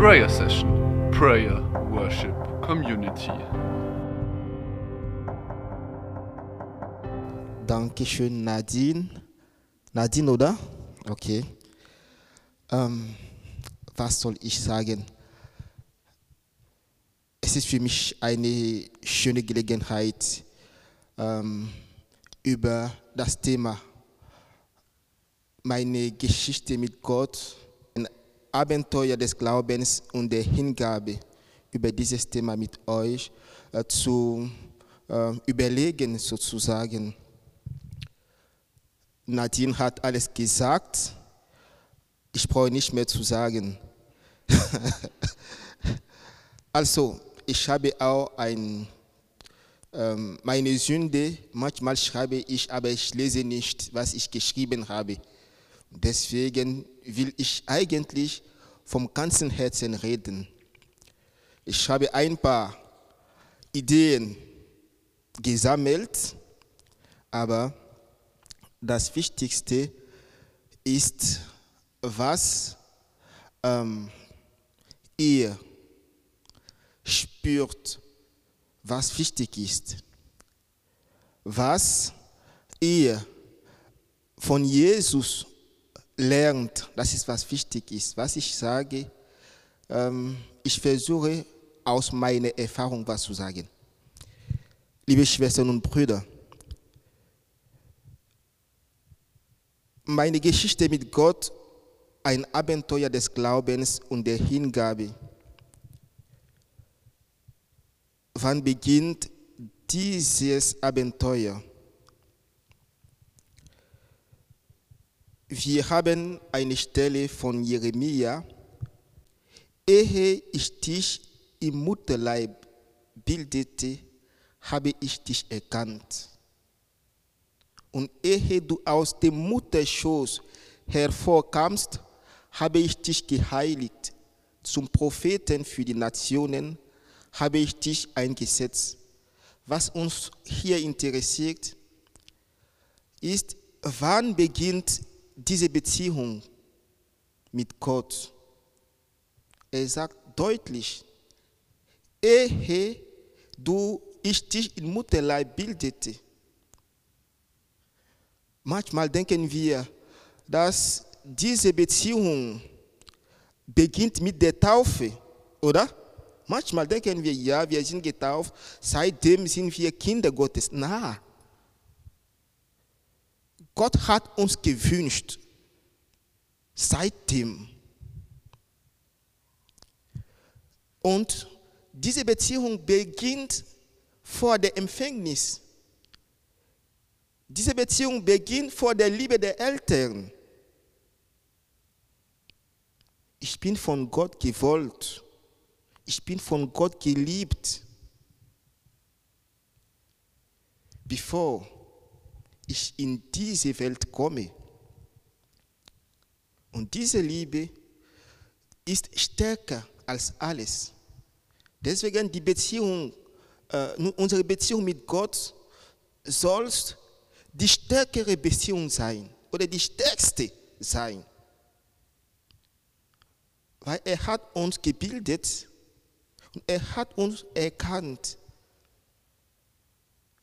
Prayer Session, Prayer, Worship, Community. Dankeschön, Nadine. Nadine, oder? Okay. Ähm, was soll ich sagen? Es ist für mich eine schöne Gelegenheit, ähm, über das Thema meine Geschichte mit Gott, ein Abenteuer des Glaubens und der Hingabe über dieses Thema mit euch äh, zu äh, überlegen, sozusagen. Nadine hat alles gesagt. Ich brauche nicht mehr zu sagen. also, ich habe auch ein, ähm, meine Sünde. Manchmal schreibe ich, aber ich lese nicht, was ich geschrieben habe. Deswegen will ich eigentlich vom ganzen Herzen reden. Ich habe ein paar Ideen gesammelt, aber das Wichtigste ist, was ähm, ihr spürt, was wichtig ist. Was ihr von Jesus lernt, das ist, was wichtig ist. Was ich sage, ähm, ich versuche aus meiner Erfahrung was zu sagen. Liebe Schwestern und Brüder, meine Geschichte mit Gott, ein Abenteuer des Glaubens und der Hingabe. Wann beginnt dieses Abenteuer? Wir haben eine Stelle von Jeremia. Ehe ich dich im Mutterleib bildete, habe ich dich erkannt. Und ehe du aus dem Mutterschoß hervorkamst, habe ich dich geheiligt. Zum Propheten für die Nationen habe ich dich eingesetzt. Was uns hier interessiert, ist, wann beginnt diese Beziehung mit Gott? Er sagt deutlich, ehe du ich dich im Mutterleib bildete. Manchmal denken wir, dass diese Beziehung beginnt mit der Taufe, oder? Manchmal denken wir, ja, wir sind getauft, seitdem sind wir Kinder Gottes. Na, Gott hat uns gewünscht, seitdem. Und diese Beziehung beginnt vor der Empfängnis. Diese Beziehung beginnt vor der Liebe der Eltern. Ich bin von Gott gewollt. Ich bin von Gott geliebt. Bevor ich in diese Welt komme. Und diese Liebe ist stärker als alles. Deswegen die Beziehung, äh, unsere Beziehung mit Gott soll die stärkere Beziehung sein oder die stärkste sein. Weil er hat uns gebildet und er hat uns erkannt,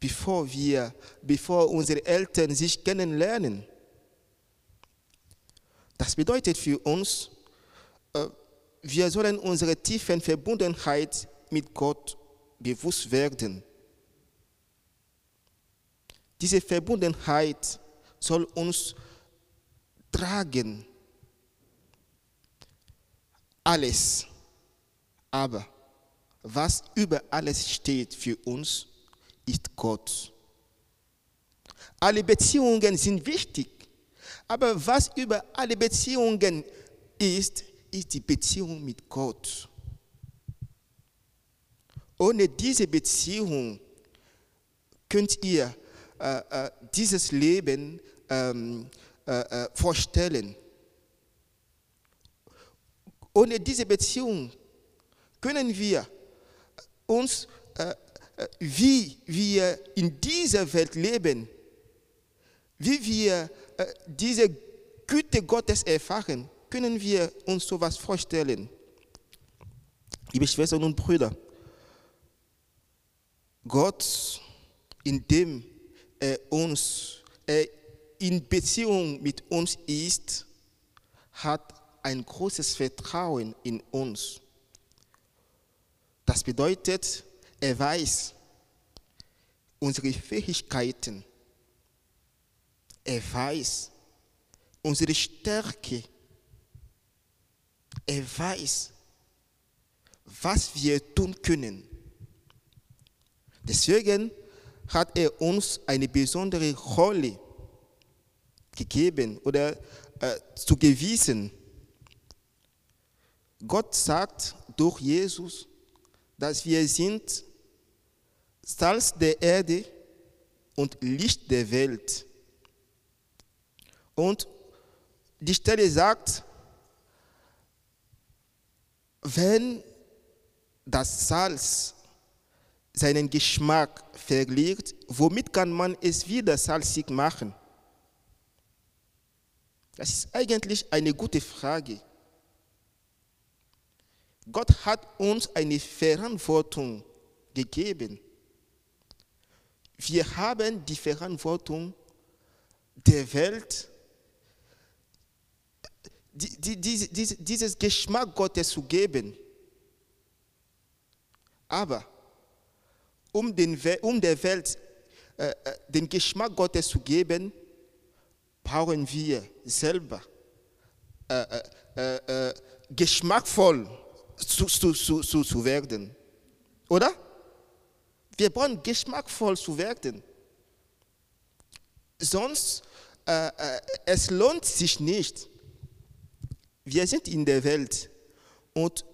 bevor wir, bevor unsere Eltern sich kennenlernen. Das bedeutet für uns, äh, wir sollen unsere tiefen Verbundenheit mit Gott bewusst werden. Diese Verbundenheit soll uns tragen. Alles. Aber was über alles steht für uns, ist Gott. Alle Beziehungen sind wichtig, aber was über alle Beziehungen ist, ist die Beziehung mit Gott. Ohne diese Beziehung könnt ihr äh, äh, dieses Leben ähm, äh, äh, vorstellen. Ohne diese Beziehung können wir uns, wie wir in dieser Welt leben, wie wir diese Güte Gottes erfahren, können wir uns sowas vorstellen. Liebe Schwestern und Brüder, Gott, indem er uns er in Beziehung mit uns ist, hat ein großes Vertrauen in uns. Das bedeutet, er weiß unsere Fähigkeiten. Er weiß unsere Stärke. Er weiß, was wir tun können. Deswegen hat er uns eine besondere Rolle gegeben oder äh, zugewiesen. Gott sagt durch Jesus, dass wir sind Salz der Erde und Licht der Welt. Und die Stelle sagt, wenn das Salz seinen Geschmack verliert, womit kann man es wieder salzig machen? Das ist eigentlich eine gute Frage. Gott hat uns eine Verantwortung gegeben. Wir haben die Verantwortung der Welt, die, die, die, dieses Geschmack Gottes zu geben. Aber um, den, um der Welt äh, äh, den Geschmack Gottes zu geben, brauchen wir selber äh, äh, äh, äh geschmackvoll zu, zu, zu, zu werden. Oder? Wir brauchen geschmackvoll zu werden. Sonst, äh, äh, es lohnt sich nicht. Wir sind in der Welt und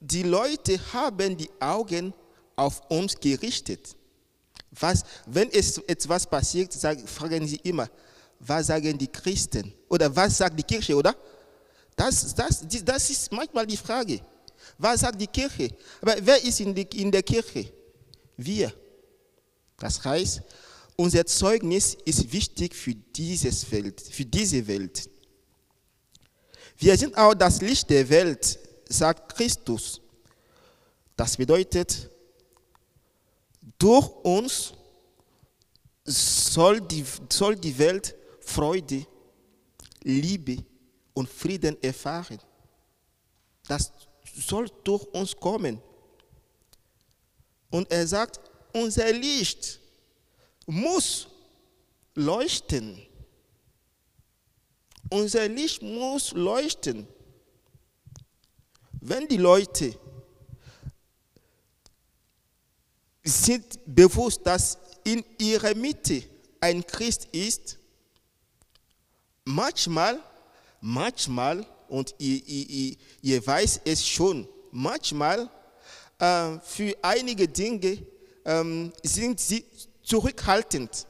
die Leute haben die Augen auf uns gerichtet. Was, wenn es etwas passiert, sagen, fragen sie immer, was sagen die Christen? Oder was sagt die Kirche, oder? Das, das, das ist manchmal die Frage. Was sagt die Kirche? Aber wer ist in, die, in der Kirche? Wir. Das heißt, unser Zeugnis ist wichtig für dieses Welt, für diese Welt. Wir sind auch das Licht der Welt, sagt Christus. Das bedeutet, durch uns soll die, soll die Welt Freude, Liebe und Frieden erfahren. Das soll durch uns kommen. Und er sagt, unser Licht muss leuchten. Unser Licht muss leuchten. Wenn die Leute sind bewusst, dass in ihrer Mitte ein Christ ist, manchmal, manchmal und ihr, ihr, ihr weiß es schon, manchmal äh, für einige Dinge ähm, sind sie zurückhaltend.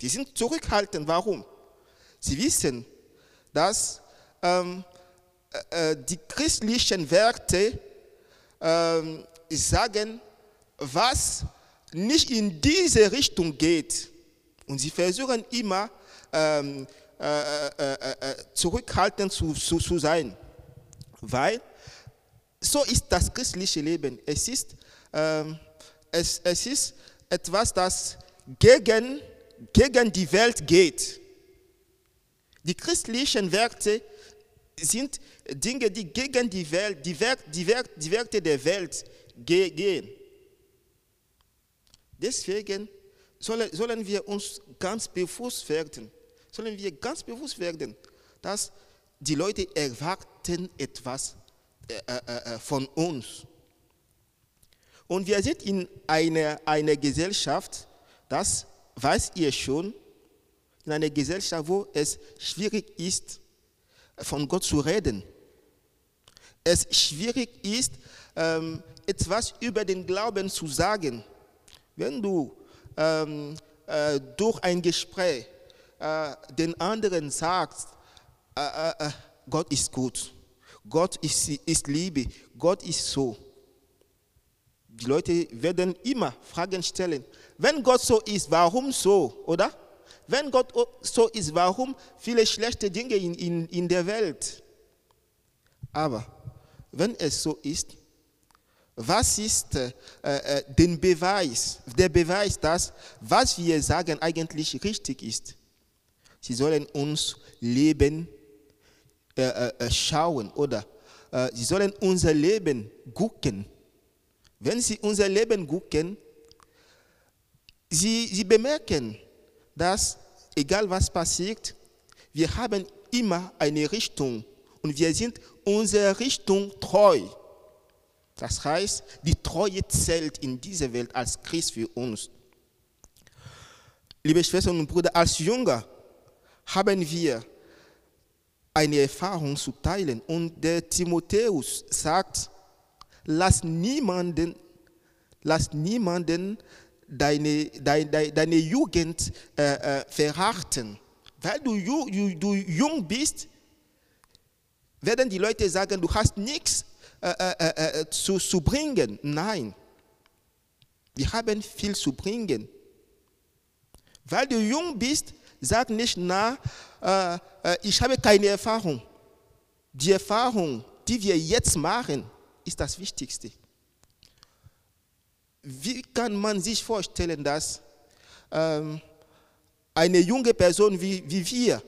Die sind zurückhaltend. Warum? Sie wissen, dass ähm, äh, äh die christlichen Werte äh, sagen, was nicht in diese Richtung geht. Und sie versuchen immer, ähm, äh, äh, äh, zurückhaltend zu, zu, zu sein. Weil so ist das christliche Leben. Es ist, ähm, es, es ist etwas, das gegen, gegen die Welt geht. Die christlichen Werte sind Dinge, die gegen die Welt, die, Wert, die, Wert, die Werte der Welt gehen. Deswegen sollen wir uns ganz bewusst werden, sollen wir ganz bewusst werden, dass die Leute erwarten etwas von uns. Und wir sind in einer, einer Gesellschaft, das weiß ihr schon, in einer Gesellschaft, wo es schwierig ist, von Gott zu reden. Es schwierig ist, ähm, etwas über den Glauben zu sagen. Wenn du ähm, äh, durch ein Gespräch äh, den anderen sagst, äh, äh, äh, Gott ist gut, Gott ist, ist Liebe, Gott ist so. Die Leute werden immer Fragen stellen. Wenn Gott so ist, warum so, oder? Wenn Gott so ist, warum viele schlechte Dinge in, in, in der Welt? Aber wenn es so ist, Was ist äh, äh, den Beweis, der Beweis, dass was wir sagen eigentlich richtig ist? Sie sollen uns Leben schauen oder äh, sie sollen unser Leben gucken. Wenn sie unser Leben gucken, sie, sie bemerken, dass egal was passiert, wir haben immer eine Richtung und wir sind unserer Richtung treu. Das heißt, die Treue zählt in dieser Welt als Christ für uns. Liebe Schwestern und Brüder, als Jünger haben wir eine Erfahrung zu teilen. Und der Timotheus sagt, lass niemanden, lass niemanden deine, deine, deine Jugend äh, äh, verachten. Weil du, du, du jung bist, werden die Leute sagen, du hast nichts äh, äh, äh, äh, zu, zu bringen. Nein, wir haben viel zu bringen. Weil du jung bist, sag nicht, na, äh, äh, ich habe keine Erfahrung. Die Erfahrung, die wir jetzt machen, ist das Wichtigste. Wie kann man sich vorstellen, dass ähm, eine junge Person wie, wie wir,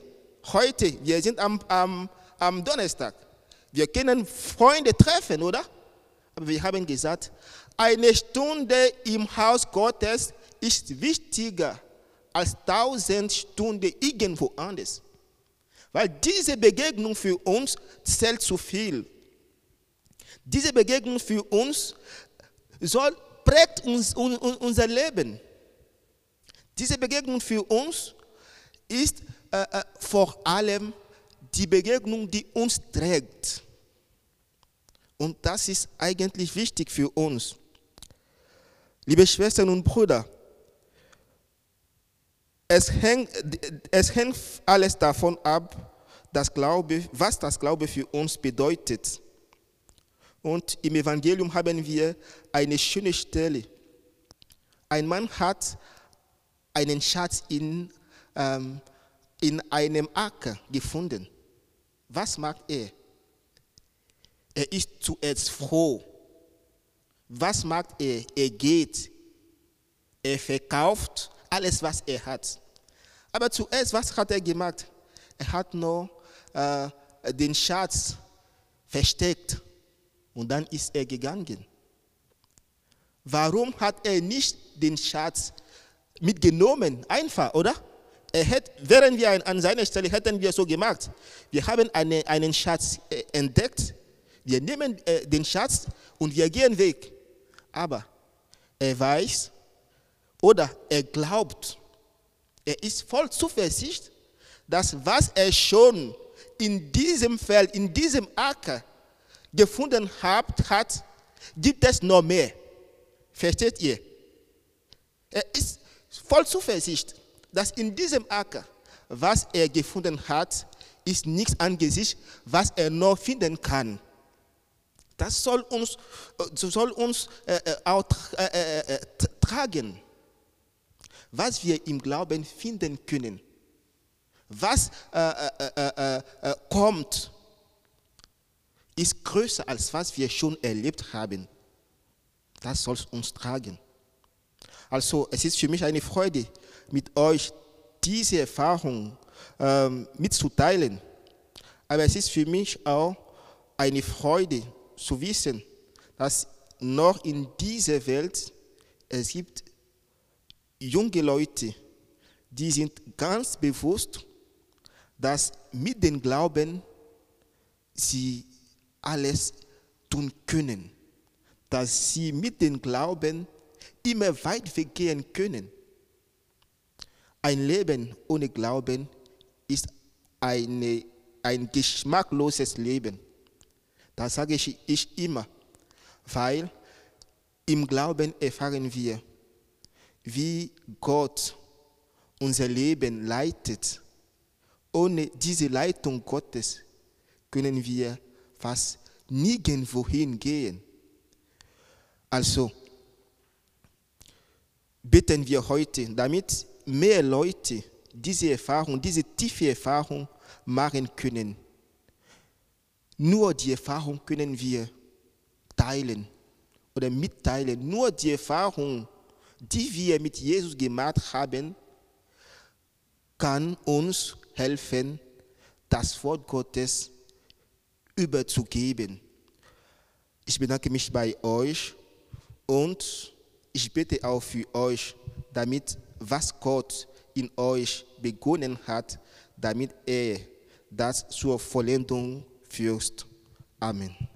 heute, wir sind am, am, am Donnerstag, wir können Freunde treffen, oder? Aber wir haben gesagt, eine Stunde im Haus Gottes ist wichtiger als tausend Stunden irgendwo anders. Weil diese Begegnung für uns zählt zu viel. Diese Begegnung für uns soll, prägt uns, un, unser Leben. Diese Begegnung für uns ist äh, äh, vor allem die Begegnung, die uns trägt. Und das ist eigentlich wichtig für uns. Liebe Schwestern und Brüder, es hängt, es hängt alles davon ab, das Glaube, was das Glaube für uns bedeutet. Und im Evangelium haben wir eine schöne Stelle. Ein Mann hat einen Schatz in, ähm, in einem Acker gefunden. Was macht er? Er ist zuerst froh. Was macht er? Er geht. Er verkauft alles, was er hat. Aber zuerst, was hat er gemacht? Er hat nur äh, den Schatz versteckt und dann ist er gegangen. Warum hat er nicht den Schatz mitgenommen? Einfach, oder? Er hätte, wären wir an seiner Stelle, hätten wir so gemacht. Wir haben eine, einen Schatz äh, entdeckt. Wir nehmen äh, den Schatz und wir gehen weg. Aber er weiß, oder er glaubt, er ist voll Zuversicht, dass was er schon in diesem Feld, in diesem Acker gefunden hat, hat gibt es noch mehr. Versteht ihr? Er ist voll Zuversicht, dass in diesem Acker, was er gefunden hat, ist nichts angesichts, was er noch finden kann. Das soll uns, äh, soll uns äh, äh auch äh, äh, tragen was wir im Glauben finden können. Was äh, äh, äh, kommt, ist größer als was wir schon erlebt haben. Das soll uns tragen. Also es ist für mich eine Freude, mit euch diese Erfahrung ähm, mitzuteilen. Aber es ist für mich auch eine Freude zu wissen, dass noch in dieser Welt es gibt junge Leute, die sind ganz bewusst, dass mit dem Glauben sie alles tun können, dass sie mit dem Glauben immer weit weggehen können. Ein Leben ohne Glauben ist eine, ein geschmackloses Leben. Das sage ich, ich immer, weil im Glauben erfahren wir, wie Gott unser Leben leitet. Ohne diese Leitung Gottes können wir fast nirgendwo hingehen. Also beten wir heute, damit mehr Leute diese Erfahrung, diese tiefe Erfahrung machen können. Nur die Erfahrung können wir teilen oder mitteilen. Nur die Erfahrung, die wir mit Jesus gemacht haben, kann uns helfen, das Wort Gottes überzugeben. Ich bedanke mich bei euch und ich bete auch für euch, damit was Gott in euch begonnen hat, damit er das zur Vollendung führt. Amen.